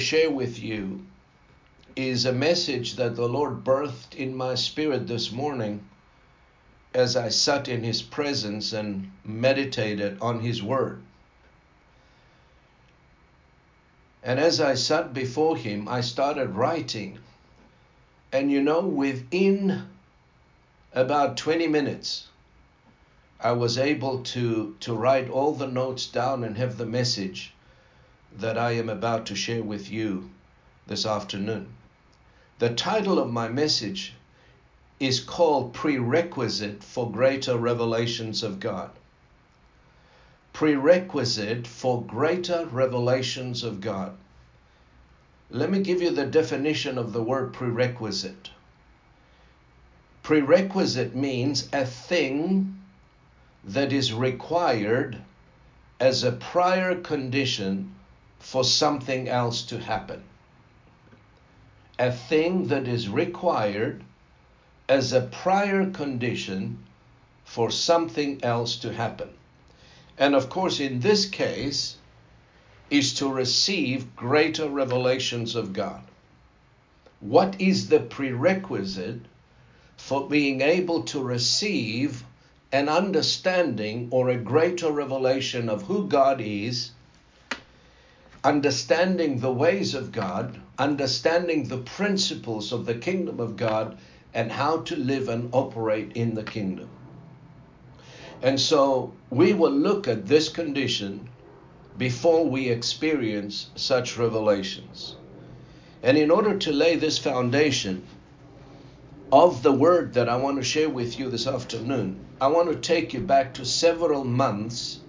To share with you is a message that the Lord birthed in my spirit this morning as I sat in His presence and meditated on His Word. And as I sat before Him, I started writing. And you know, within about 20 minutes, I was able to, to write all the notes down and have the message that I am about to share with you this afternoon. The title of my message is called Prerequisite for Greater Revelations of God. Prerequisite for Greater Revelations of God. Let me give you the definition of the word prerequisite. Prerequisite means a thing that is required as a prior condition for something else to happen. A thing that is required as a prior condition for something else to happen. And of course, in this case, is to receive greater revelations of God. What is the prerequisite for being able to receive an understanding or a greater revelation of who God is? Understanding the ways of God, understanding the principles of the kingdom of God, and how to live and operate in the kingdom. And so we will look at this condition before we experience such revelations. And in order to lay this foundation of the word that I want to share with you this afternoon, I want to take you back to several months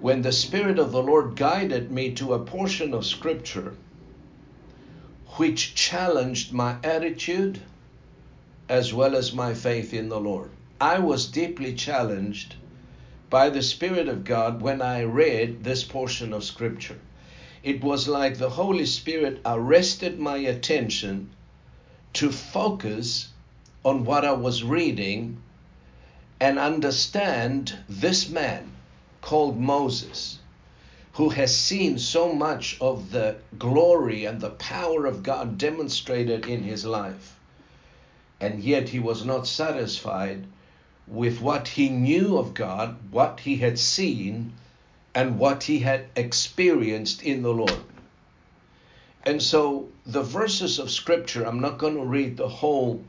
when the Spirit of the Lord guided me to a portion of Scripture which challenged my attitude as well as my faith in the Lord. I was deeply challenged by the Spirit of God when I read this portion of Scripture. It was like the Holy Spirit arrested my attention to focus on what I was reading and understand this man called Moses, who has seen so much of the glory and the power of God demonstrated in his life. And yet he was not satisfied with what he knew of God, what he had seen, and what he had experienced in the Lord. And so the verses of scripture, I'm not going to read the whole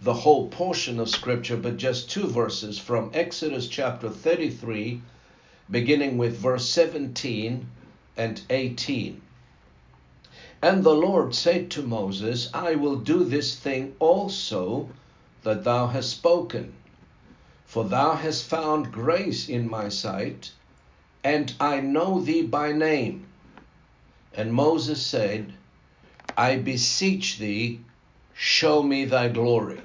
the whole portion of scripture, but just two verses from Exodus chapter 33 beginning with verse 17 and 18. And the Lord said to Moses, I will do this thing also that thou hast spoken, for thou hast found grace in my sight, and I know thee by name. And Moses said, I beseech thee, show me thy glory.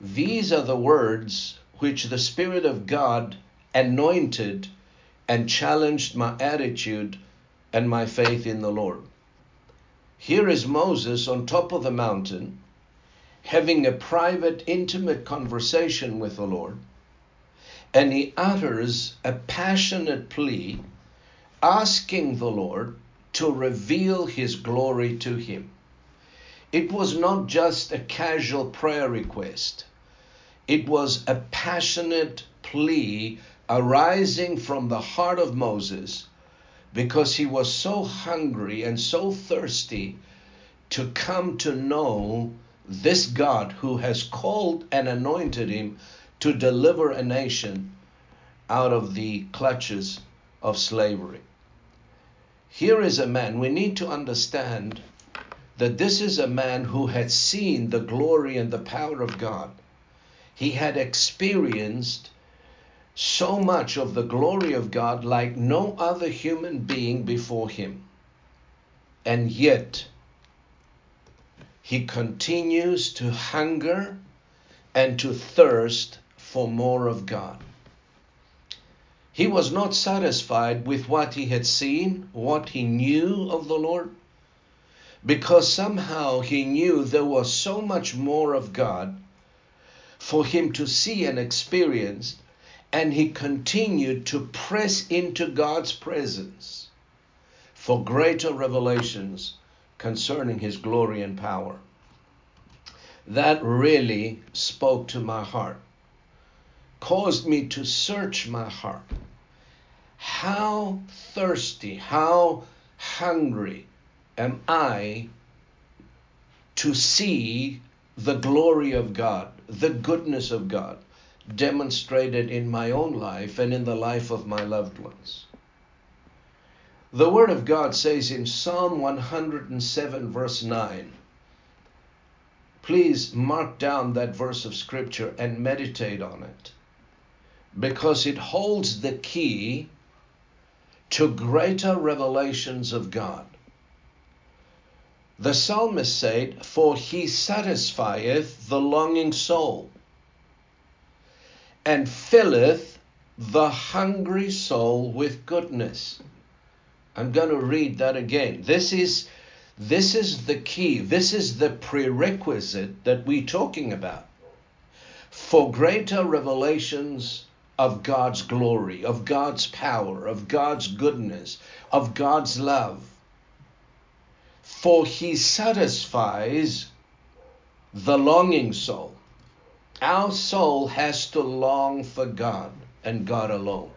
These are the words which the Spirit of God anointed and challenged my attitude and my faith in the Lord. Here is Moses on top of the mountain having a private, intimate conversation with the Lord, and he utters a passionate plea asking the Lord to reveal his glory to him. It was not just a casual prayer request, it was a passionate plea arising from the heart of Moses because he was so hungry and so thirsty to come to know this God who has called and anointed him to deliver a nation out of the clutches of slavery. Here is a man, we need to understand that this is a man who had seen the glory and the power of God. He had experienced so much of the glory of God like no other human being before him. And yet, he continues to hunger and to thirst for more of God. He was not satisfied with what he had seen, what he knew of the Lord, because somehow he knew there was so much more of God for him to see and experience, and he continued to press into God's presence for greater revelations concerning his glory and power. That really spoke to my heart, caused me to search my heart. How thirsty, how hungry am I to see the glory of God, the goodness of God demonstrated in my own life and in the life of my loved ones? The Word of God says in Psalm 107, verse 9, please mark down that verse of Scripture and meditate on it because it holds the key to greater revelations of God. The psalmist said, For he satisfieth the longing soul and filleth the hungry soul with goodness. I'm going to read that again. This is this is the key. This is the prerequisite that we're talking about. For greater revelations of God's glory, of God's power, of God's goodness, of God's love. For he satisfies the longing soul. Our soul has to long for God and God alone.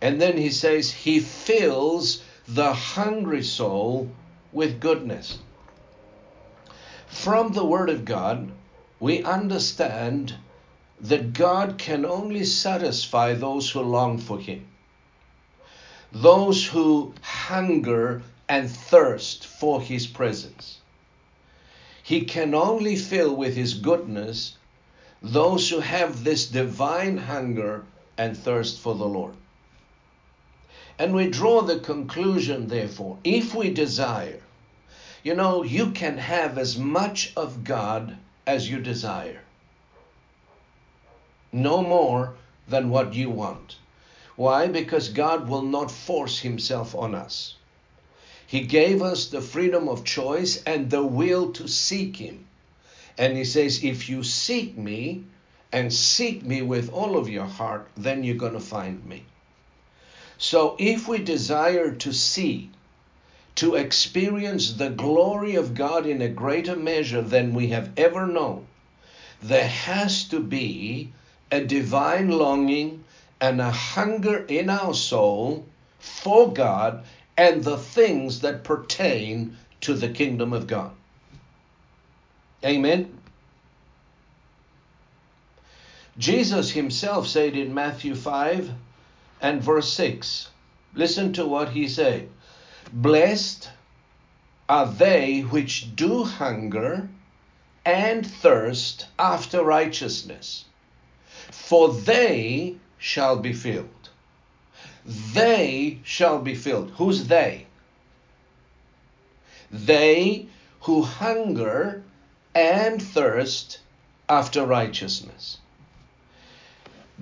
And then he says, He fills the hungry soul with goodness. From the Word of God, we understand that God can only satisfy those who long for Him, those who hunger and thirst for His presence. He can only fill with His goodness those who have this divine hunger and thirst for the Lord. And we draw the conclusion, therefore, if we desire, you know, you can have as much of God as you desire. No more than what you want. Why? Because God will not force Himself on us. He gave us the freedom of choice and the will to seek Him. And He says, if you seek me and seek me with all of your heart, then you're going to find me. So if we desire to see, to experience the glory of God in a greater measure than we have ever known, there has to be a divine longing and a hunger in our soul for God and the things that pertain to the kingdom of God. Amen. Jesus himself said in Matthew 5 and verse 6. Listen to what he said. Blessed are they which do hunger and thirst after righteousness, for they shall be filled. They shall be filled. Who's they? They who hunger and thirst after righteousness.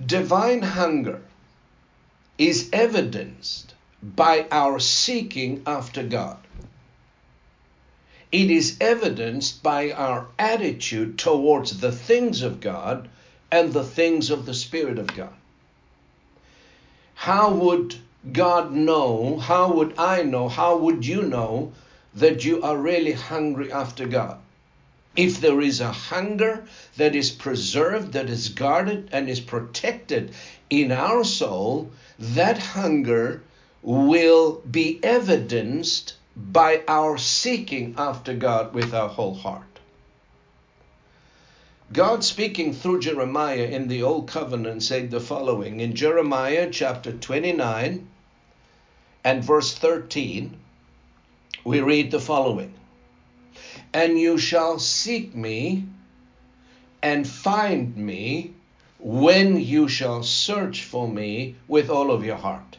Divine hunger is evidenced by our seeking after God. It is evidenced by our attitude towards the things of God and the things of the Spirit of God. How would God know? How would I know? How would you know that you are really hungry after God? If there is a hunger that is preserved, that is guarded, and is protected in our soul, that hunger will be evidenced by our seeking after God with our whole heart. God speaking through Jeremiah in the Old Covenant said the following in Jeremiah chapter 29 and verse 13, we read the following And you shall seek me and find me when you shall search for me with all of your heart.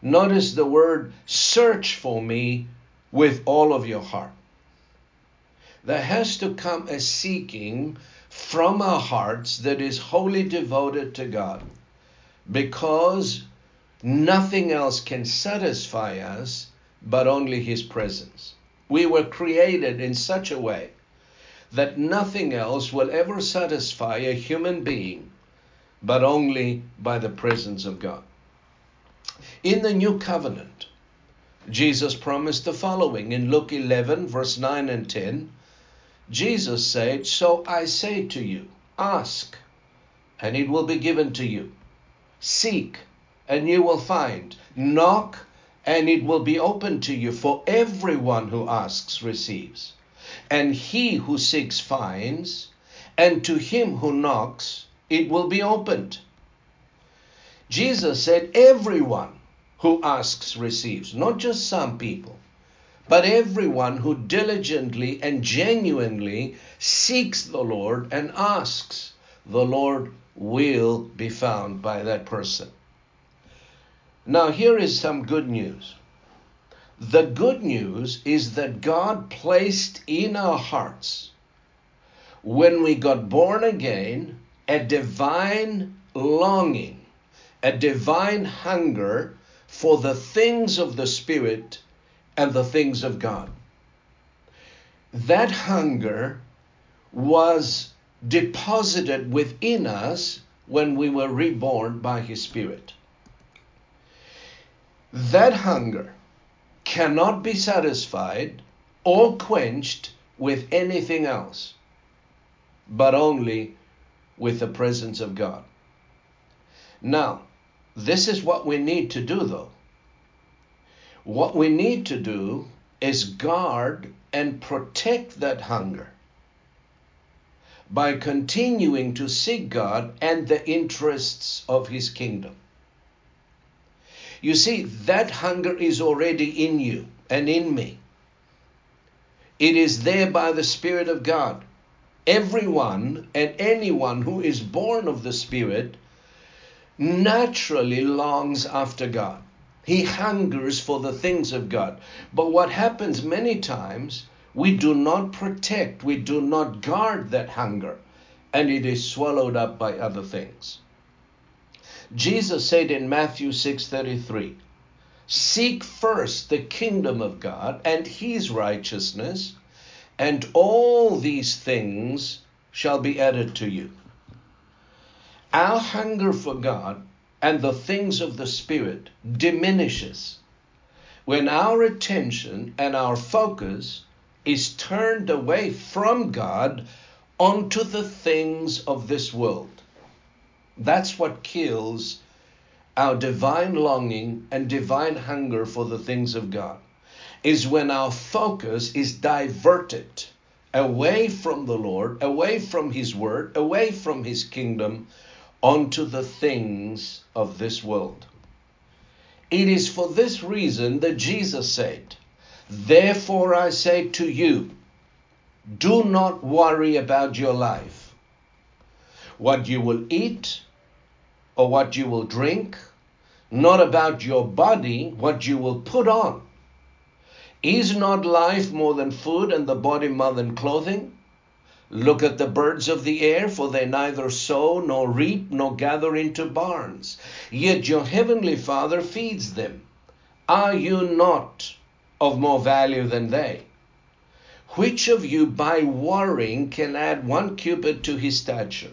Notice the word search for me with all of your heart. There has to come a seeking from our hearts that is wholly devoted to God because nothing else can satisfy us but only His presence. We were created in such a way that nothing else will ever satisfy a human being but only by the presence of God. In the new covenant, Jesus promised the following in Luke 11, verse 9 and 10. Jesus said, So I say to you, ask, and it will be given to you. Seek, and you will find. Knock, and it will be open to you. For everyone who asks receives, and he who seeks finds, and to him who knocks it will be opened. Jesus said, Everyone who asks receives, not just some people, but everyone who diligently and genuinely seeks the Lord and asks, the Lord will be found by that person. Now, here is some good news. The good news is that God placed in our hearts, when we got born again, a divine longing, a divine hunger for the things of the Spirit and the things of God. That hunger was deposited within us when we were reborn by His Spirit. That hunger cannot be satisfied or quenched with anything else, but only with the presence of God. Now, this is what we need to do, though. What we need to do is guard and protect that hunger by continuing to seek God and the interests of His kingdom. You see, that hunger is already in you and in me. It is there by the Spirit of God. Everyone and anyone who is born of the Spirit naturally longs after God. He hungers for the things of God. But what happens many times, we do not protect, we do not guard that hunger, and it is swallowed up by other things. Jesus said in Matthew 6:33, "Seek first the kingdom of God and his righteousness, and all these things shall be added to you." our hunger for God and the things of the Spirit diminishes when our attention and our focus is turned away from God onto the things of this world. That's what kills our divine longing and divine hunger for the things of God, is when our focus is diverted away from the Lord, away from His Word, away from His kingdom onto the things of this world. It is for this reason that Jesus said, Therefore I say to you, do not worry about your life, what you will eat or what you will drink, not about your body, what you will put on. Is not life more than food and the body more than clothing? Look at the birds of the air, for they neither sow nor reap nor gather into barns, yet your heavenly Father feeds them. Are you not of more value than they? Which of you by worrying can add one cubit to his stature?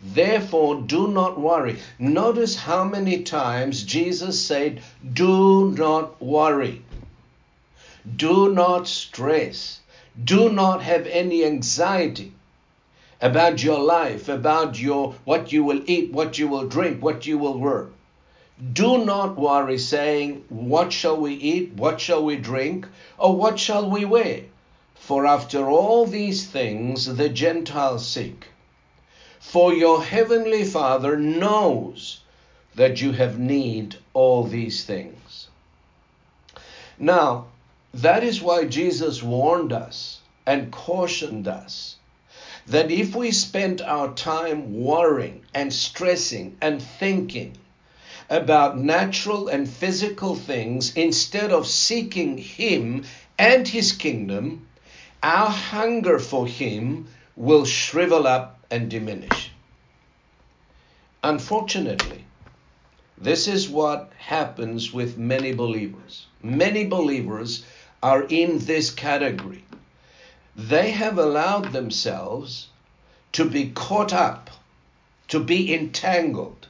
Therefore, do not worry. Notice how many times Jesus said, Do not worry. Do not stress. Do not have any anxiety. about your life, about your what you will eat, what you will drink, what you will wear. Do not worry saying, What shall we eat? What shall we drink? Or what shall we wear? For after all these things the Gentiles seek. For your heavenly Father knows that you have need all these things. Now, that is why Jesus warned us and cautioned us that if we spend our time worrying and stressing and thinking about natural and physical things instead of seeking Him and His kingdom, our hunger for Him will shrivel up and diminish. Unfortunately, this is what happens with many believers. Many believers are in this category. They have allowed themselves to be caught up, to be entangled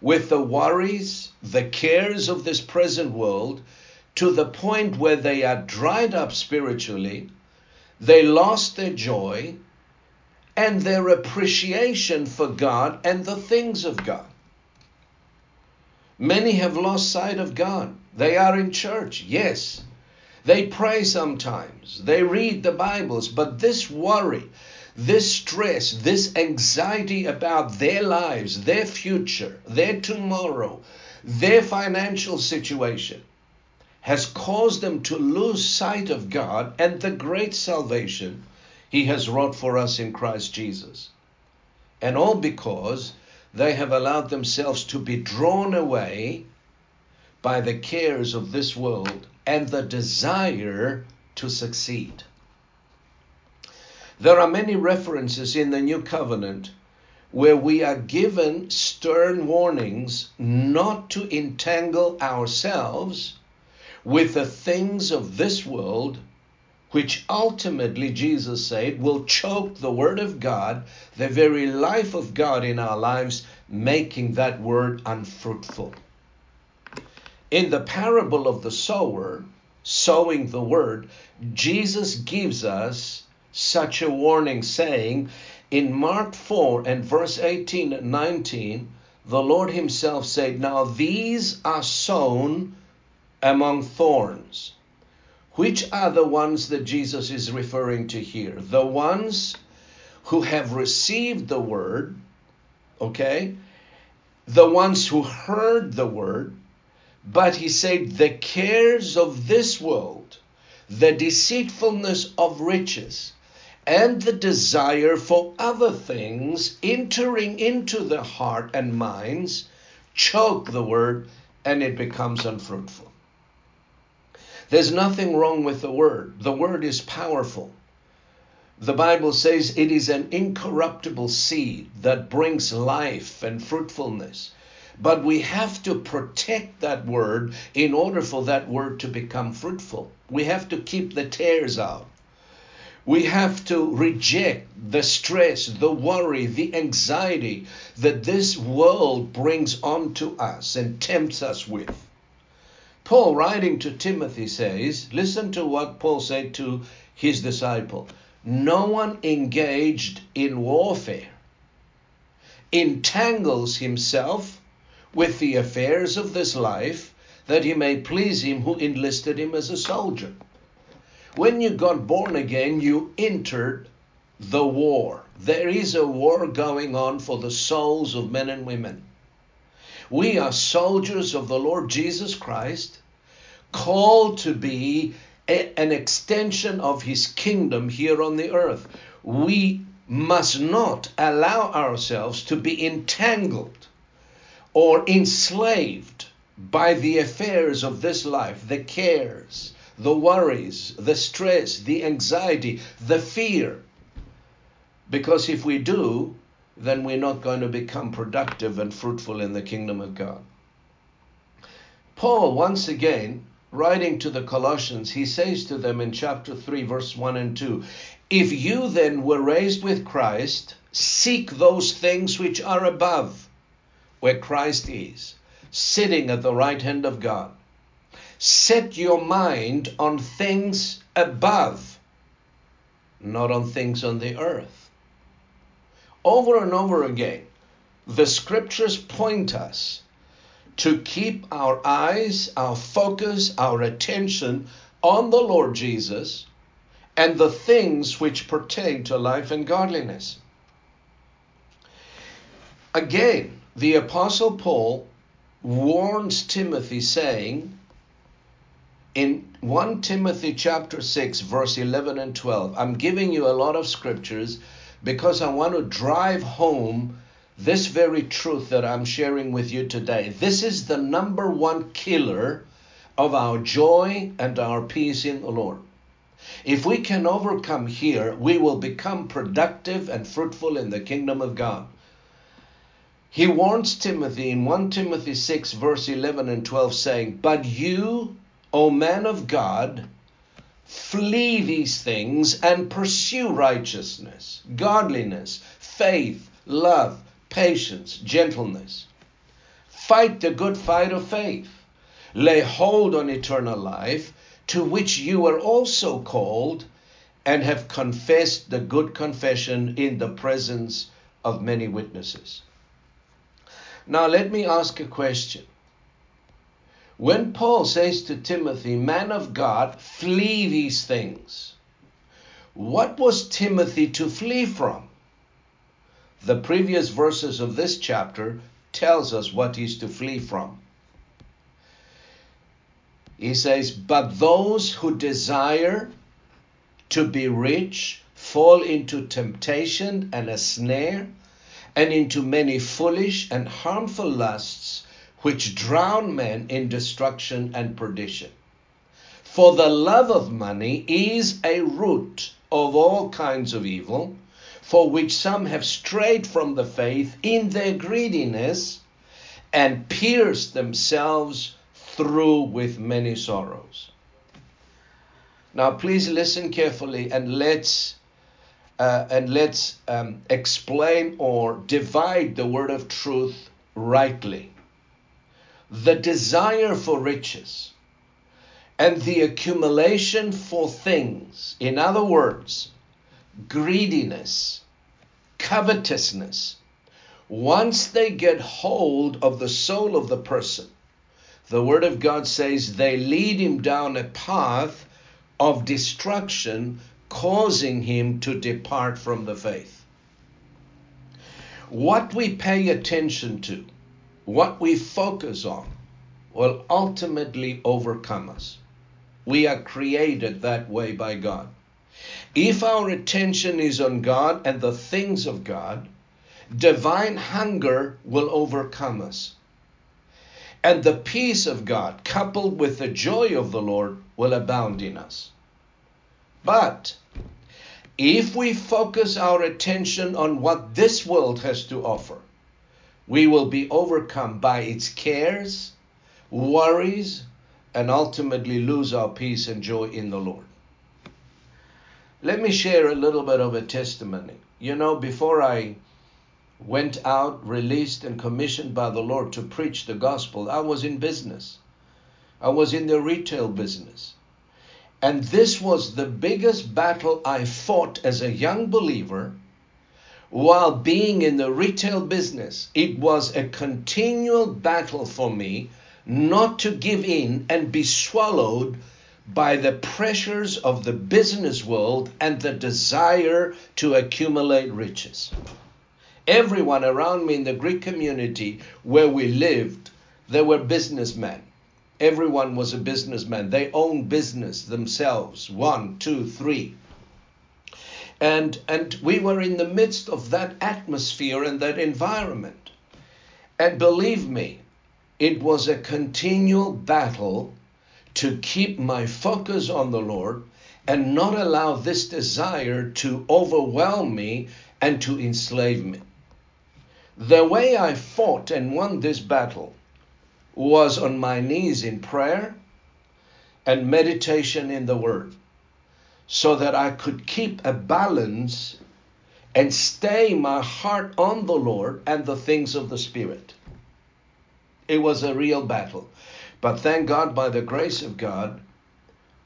with the worries, the cares of this present world to the point where they are dried up spiritually, they lost their joy and their appreciation for God and the things of God. Many have lost sight of God. They are in church, yes. They pray sometimes, they read the Bibles, but this worry, this stress, this anxiety about their lives, their future, their tomorrow, their financial situation has caused them to lose sight of God and the great salvation He has wrought for us in Christ Jesus. And all because they have allowed themselves to be drawn away by the cares of this world and the desire to succeed. There are many references in the New Covenant where we are given stern warnings not to entangle ourselves with the things of this world, which ultimately, Jesus said, will choke the Word of God, the very life of God in our lives, making that Word unfruitful. In the parable of the sower, sowing the Word, Jesus gives us such a warning, saying in Mark 4 and verse 18 and 19, the Lord Himself said, Now these are sown among thorns. Which are the ones that Jesus is referring to here? The ones who have received the word, okay? The ones who heard the word, but he said, the cares of this world, the deceitfulness of riches, and the desire for other things entering into the heart and minds choke the word and it becomes unfruitful. There's nothing wrong with the word, the word is powerful. The Bible says it is an incorruptible seed that brings life and fruitfulness. But we have to protect that word in order for that word to become fruitful. We have to keep the tares out. We have to reject the stress, the worry, the anxiety that this world brings onto us and tempts us with. Paul, writing to Timothy, says, Listen to what Paul said to his disciple No one engaged in warfare entangles himself with the affairs of this life that he may please him who enlisted him as a soldier. When you got born again, you entered the war. There is a war going on for the souls of men and women. We are soldiers of the Lord Jesus Christ, called to be a, an extension of his kingdom here on the earth. We must not allow ourselves to be entangled or enslaved by the affairs of this life, the cares, the worries, the stress, the anxiety, the fear. Because if we do, then we're not going to become productive and fruitful in the kingdom of God. Paul, once again, writing to the Colossians, he says to them in chapter 3, verse 1 and 2 If you then were raised with Christ, seek those things which are above, where Christ is, sitting at the right hand of God. Set your mind on things above, not on things on the earth. Over and over again, the scriptures point us to keep our eyes, our focus, our attention on the Lord Jesus and the things which pertain to life and godliness. Again, the Apostle Paul warns Timothy, saying in 1 Timothy chapter 6, verse 11 and 12, I'm giving you a lot of scriptures because I want to drive home this very truth that I'm sharing with you today. This is the number one killer of our joy and our peace in the Lord. If we can overcome here, we will become productive and fruitful in the kingdom of God. He warns Timothy in 1 Timothy 6, verse 11 and 12, saying, But you, O man of God, flee these things and pursue righteousness, godliness, faith, love, patience, gentleness. Fight the good fight of faith. Lay hold on eternal life, to which you are also called, and have confessed the good confession in the presence of many witnesses. Now, let me ask a question. When Paul says to Timothy, Man of God, flee these things, what was Timothy to flee from? The previous verses of this chapter tells us what he's to flee from. He says, But those who desire to be rich fall into temptation and a snare and into many foolish and harmful lusts which drown men in destruction and perdition. For the love of money is a root of all kinds of evil, for which some have strayed from the faith in their greediness and pierced themselves through with many sorrows. Now, please listen carefully and let's uh, and let's um, explain or divide the word of truth rightly. The desire for riches and the accumulation for things, in other words, greediness, covetousness, once they get hold of the soul of the person, the Word of God says they lead him down a path of destruction causing him to depart from the faith. What we pay attention to, what we focus on, will ultimately overcome us. We are created that way by God. If our attention is on God and the things of God, divine hunger will overcome us. And the peace of God, coupled with the joy of the Lord, will abound in us. But if we focus our attention on what this world has to offer, we will be overcome by its cares, worries, and ultimately lose our peace and joy in the Lord. Let me share a little bit of a testimony. You know, before I went out, released, and commissioned by the Lord to preach the gospel, I was in business. I was in the retail business. And this was the biggest battle I fought as a young believer while being in the retail business. It was a continual battle for me not to give in and be swallowed by the pressures of the business world and the desire to accumulate riches. Everyone around me in the Greek community where we lived, they were businessmen. Everyone was a businessman. They owned business themselves. One, two, three. And, and we were in the midst of that atmosphere and that environment. And believe me, it was a continual battle to keep my focus on the Lord and not allow this desire to overwhelm me and to enslave me. The way I fought and won this battle was on my knees in prayer and meditation in the Word so that I could keep a balance and stay my heart on the Lord and the things of the Spirit. It was a real battle. But thank God, by the grace of God,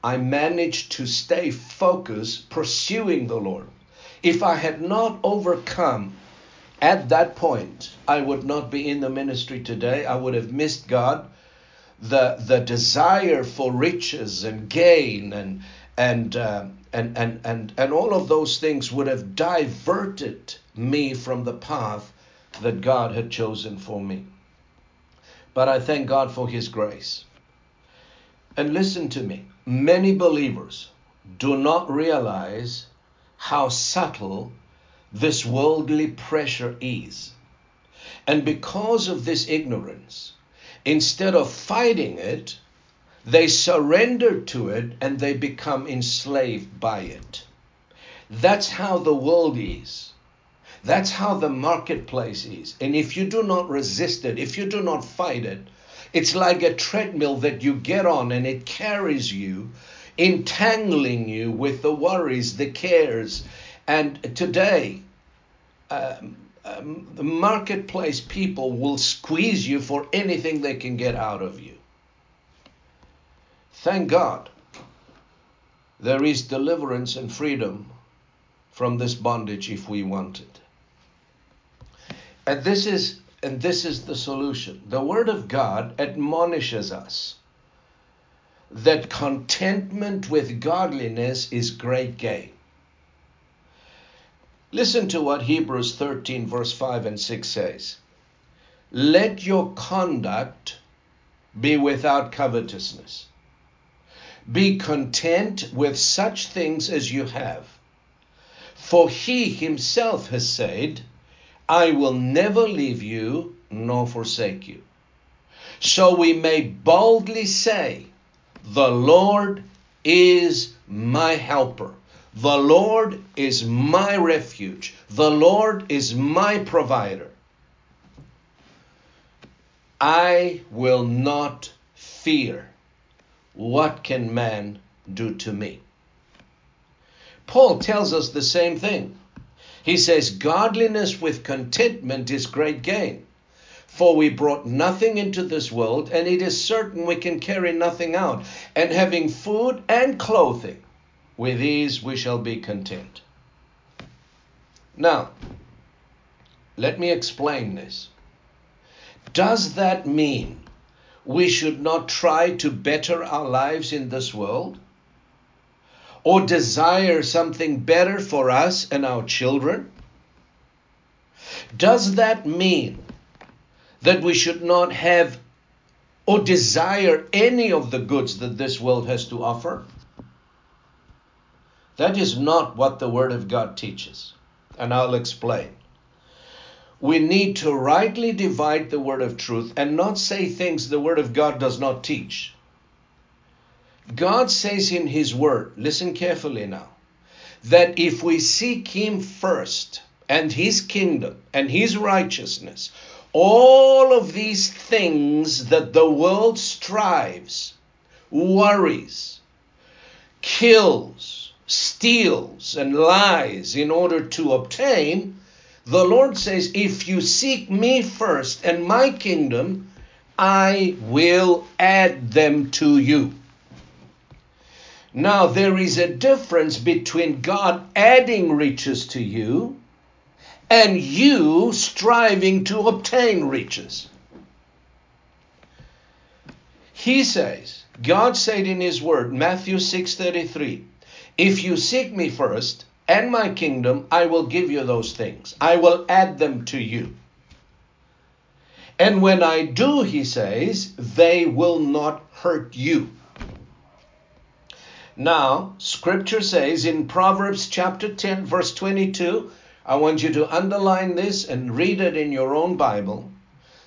I managed to stay focused, pursuing the Lord. If I had not overcome at that point, I would not be in the ministry today. I would have missed God. The, the desire for riches and gain and, and, uh, and, and, and, and all of those things would have diverted me from the path that God had chosen for me. But I thank God for His grace. And listen to me many believers do not realize how subtle this worldly pressure is. And because of this ignorance, instead of fighting it, they surrender to it and they become enslaved by it. That's how the world is. That's how the marketplace is. And if you do not resist it, if you do not fight it, it's like a treadmill that you get on and it carries you, entangling you with the worries, the cares. And today, um, um, the marketplace people will squeeze you for anything they can get out of you. Thank God there is deliverance and freedom from this bondage if we want it. And this is and this is the solution. The word of God admonishes us that contentment with godliness is great gain. Listen to what Hebrews 13, verse 5 and 6 says. Let your conduct be without covetousness. Be content with such things as you have. For he himself has said, I will never leave you nor forsake you. So we may boldly say, The Lord is my helper. The Lord is my refuge. The Lord is my provider. I will not fear. What can man do to me? Paul tells us the same thing. He says, Godliness with contentment is great gain. For we brought nothing into this world, and it is certain we can carry nothing out. And having food and clothing, with these we shall be content. Now, let me explain this. Does that mean we should not try to better our lives in this world? or desire something better for us and our children? Does that mean that we should not have or desire any of the goods that this world has to offer? That is not what the Word of God teaches, and I'll explain. We need to rightly divide the Word of truth and not say things the Word of God does not teach. God says in His Word, listen carefully now, that if we seek Him first and His kingdom and His righteousness, all of these things that the world strives, worries, kills, steals, and lies in order to obtain, the Lord says, if you seek me first and my kingdom, I will add them to you. Now, there is a difference between God adding riches to you and you striving to obtain riches. He says, God said in his word, Matthew 6:33, if you seek me first and my kingdom, I will give you those things. I will add them to you. And when I do, he says, they will not hurt you. Now, scripture says in Proverbs chapter 10, verse 22, I want you to underline this and read it in your own Bible.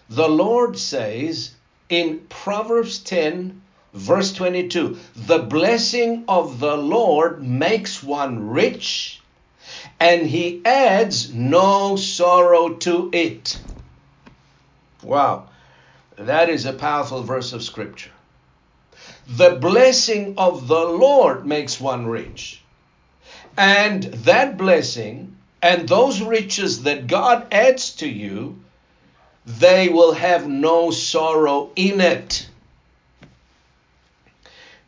The Lord says in Proverbs 10, verse 22, the blessing of the Lord makes one rich, and he adds no sorrow to it. Wow, that is a powerful verse of scripture. The blessing of the Lord makes one rich. And that blessing and those riches that God adds to you, they will have no sorrow in it.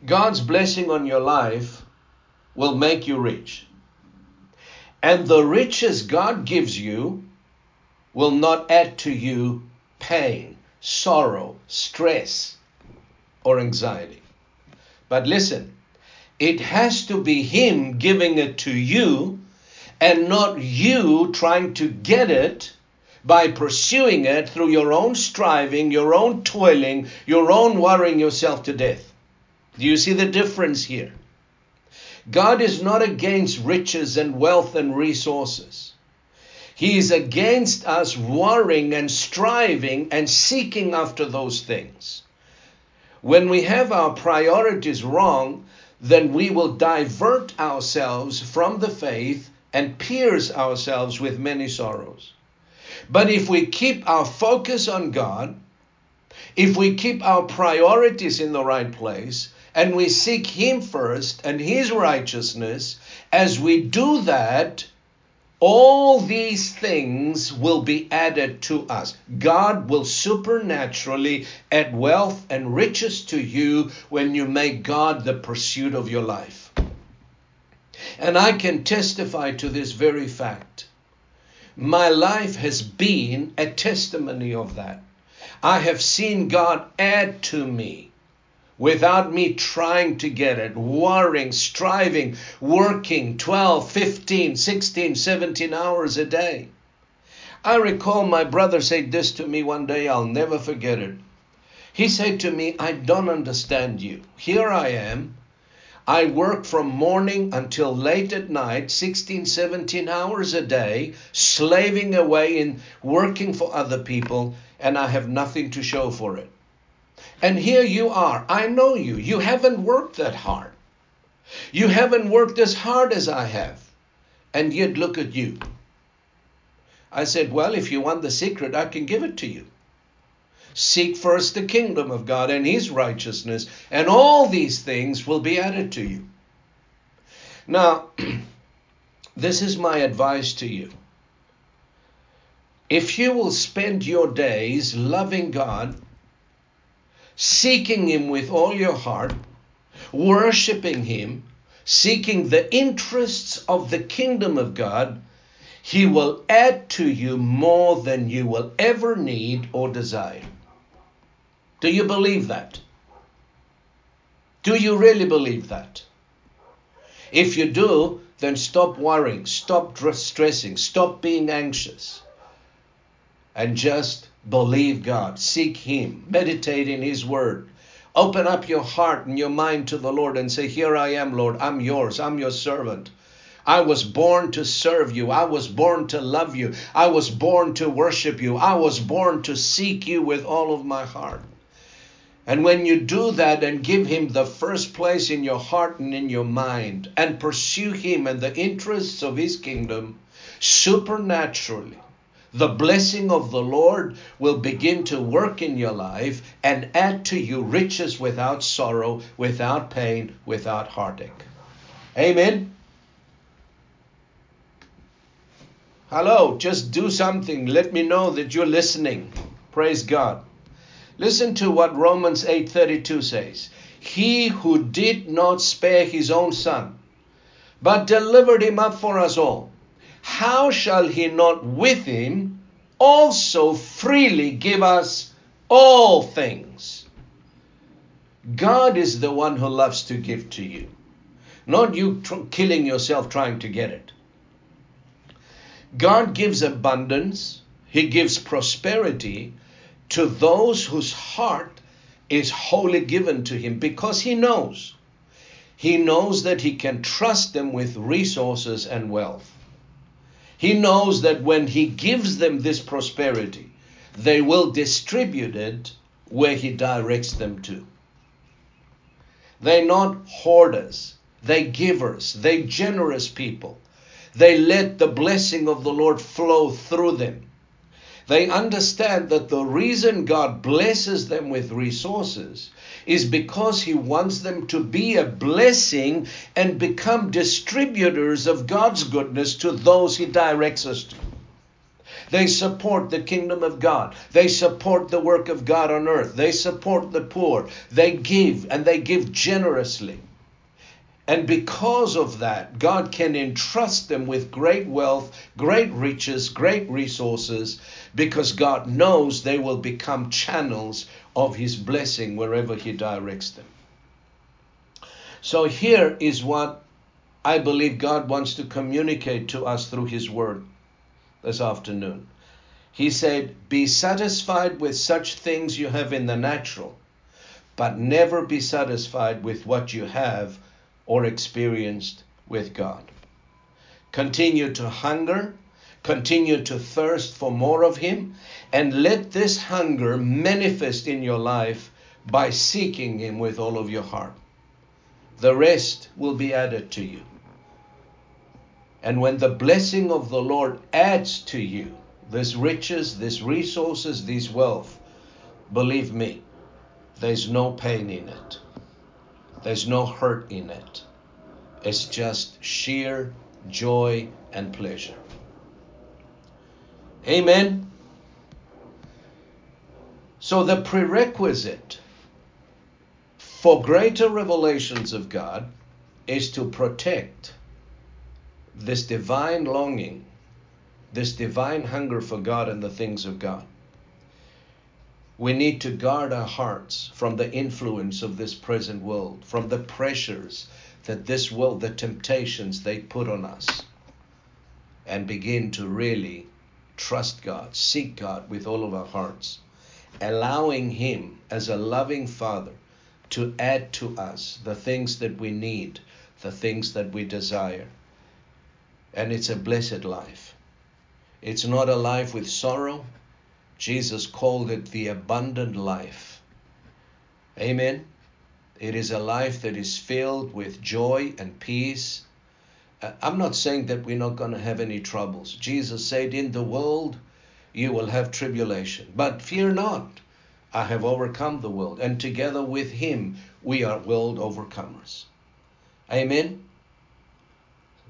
God's blessing on your life will make you rich. And the riches God gives you will not add to you pain, sorrow, stress, or anxiety. But listen, it has to be Him giving it to you and not you trying to get it by pursuing it through your own striving, your own toiling, your own worrying yourself to death. Do you see the difference here? God is not against riches and wealth and resources. He is against us worrying and striving and seeking after those things. When we have our priorities wrong, then we will divert ourselves from the faith and pierce ourselves with many sorrows. But if we keep our focus on God, if we keep our priorities in the right place, and we seek Him first and His righteousness, as we do that, all these things will be added to us. God will supernaturally add wealth and riches to you when you make God the pursuit of your life. And I can testify to this very fact. My life has been a testimony of that. I have seen God add to me without me trying to get it, worrying, striving, working 12, 15, 16, 17 hours a day. I recall my brother said this to me one day, I'll never forget it. He said to me, I don't understand you. Here I am. I work from morning until late at night, 16, 17 hours a day, slaving away in working for other people, and I have nothing to show for it. And here you are. I know you. You haven't worked that hard. You haven't worked as hard as I have. And yet look at you. I said, Well, if you want the secret, I can give it to you. Seek first the kingdom of God and his righteousness, and all these things will be added to you. Now, this is my advice to you. If you will spend your days loving God seeking Him with all your heart, worshiping Him, seeking the interests of the kingdom of God, He will add to you more than you will ever need or desire. Do you believe that? Do you really believe that? If you do, then stop worrying, stop stressing, stop being anxious, and just Believe God, seek Him, meditate in His Word. Open up your heart and your mind to the Lord and say, Here I am, Lord, I'm yours, I'm your servant. I was born to serve you. I was born to love you. I was born to worship you. I was born to seek you with all of my heart. And when you do that and give Him the first place in your heart and in your mind and pursue Him and the interests of His kingdom, supernaturally, the blessing of the Lord will begin to work in your life and add to you riches without sorrow, without pain, without heartache. Amen. Hello, just do something. Let me know that you're listening. Praise God. Listen to what Romans 8:32 says. He who did not spare his own son, but delivered him up for us all how shall he not with him also freely give us all things? God is the one who loves to give to you, not you tr- killing yourself trying to get it. God gives abundance, He gives prosperity to those whose heart is wholly given to Him because He knows. He knows that He can trust them with resources and wealth. He knows that when He gives them this prosperity, they will distribute it where He directs them to. They're not hoarders, they givers, they generous people. They let the blessing of the Lord flow through them. They understand that the reason God blesses them with resources is because He wants them to be a blessing and become distributors of God's goodness to those He directs us to. They support the kingdom of God. They support the work of God on earth. They support the poor. They give and they give generously. And because of that, God can entrust them with great wealth, great riches, great resources, because God knows they will become channels of His blessing wherever He directs them. So here is what I believe God wants to communicate to us through His Word this afternoon. He said, Be satisfied with such things you have in the natural, but never be satisfied with what you have or experienced with God. Continue to hunger, continue to thirst for more of Him, and let this hunger manifest in your life by seeking Him with all of your heart. The rest will be added to you. And when the blessing of the Lord adds to you this riches, this resources, this wealth, believe me, there's no pain in it. There's no hurt in it. It's just sheer joy and pleasure. Amen. So, the prerequisite for greater revelations of God is to protect this divine longing, this divine hunger for God and the things of God. We need to guard our hearts from the influence of this present world, from the pressures that this world, the temptations they put on us, and begin to really trust God, seek God with all of our hearts, allowing Him as a loving Father to add to us the things that we need, the things that we desire. And it's a blessed life. It's not a life with sorrow. Jesus called it the abundant life. Amen. It is a life that is filled with joy and peace. Uh, I'm not saying that we're not going to have any troubles. Jesus said, In the world you will have tribulation, but fear not. I have overcome the world, and together with Him we are world overcomers. Amen.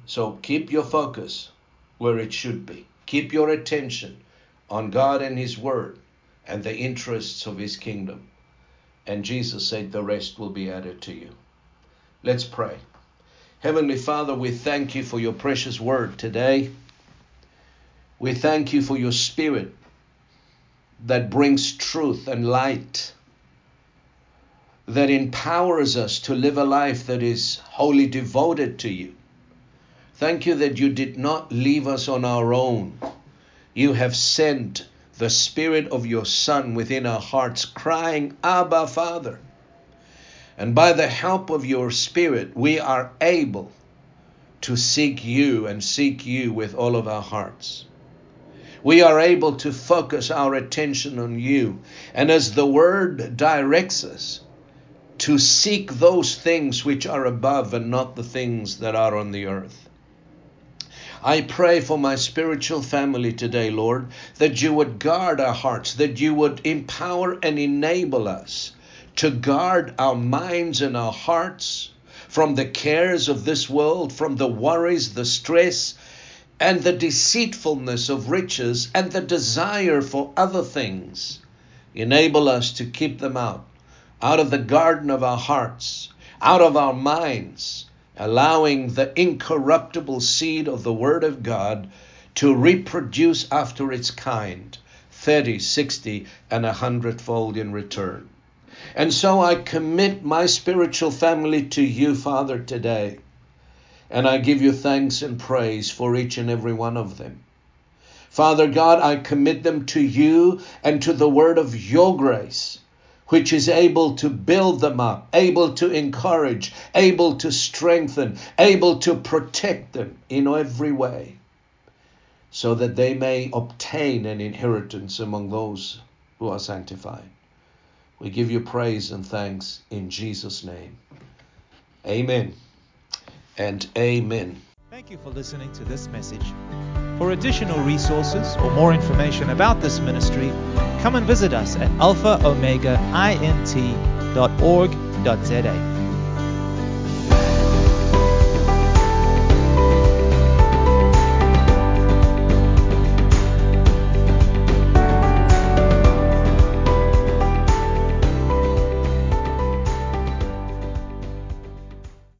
So keep your focus where it should be. Keep your attention on God and His Word and the interests of His kingdom. And Jesus said, The rest will be added to you. Let's pray. Heavenly Father, we thank you for your precious word today. We thank you for your spirit that brings truth and light, that empowers us to live a life that is wholly devoted to you. Thank you that you did not leave us on our own. You have sent the Spirit of your Son within our hearts, crying, Abba, Father. And by the help of your Spirit, we are able to seek you and seek you with all of our hearts. We are able to focus our attention on you. And as the Word directs us, to seek those things which are above and not the things that are on the earth. I pray for my spiritual family today, Lord, that you would guard our hearts, that you would empower and enable us to guard our minds and our hearts from the cares of this world, from the worries, the stress, and the deceitfulness of riches and the desire for other things. Enable us to keep them out, out of the garden of our hearts, out of our minds, allowing the incorruptible seed of the Word of God to reproduce after its kind 30, 60, and a hundredfold in return. And so I commit my spiritual family to you, Father, today. And I give you thanks and praise for each and every one of them. Father God, I commit them to you and to the word of your grace which is able to build them up, able to encourage, able to strengthen, able to protect them in every way, so that they may obtain an inheritance among those who are sanctified. We give you praise and thanks in Jesus' name. Amen and amen. Thank you for listening to this message. For additional resources or more information about this ministry, come and visit us at alphaomegaint.org.za.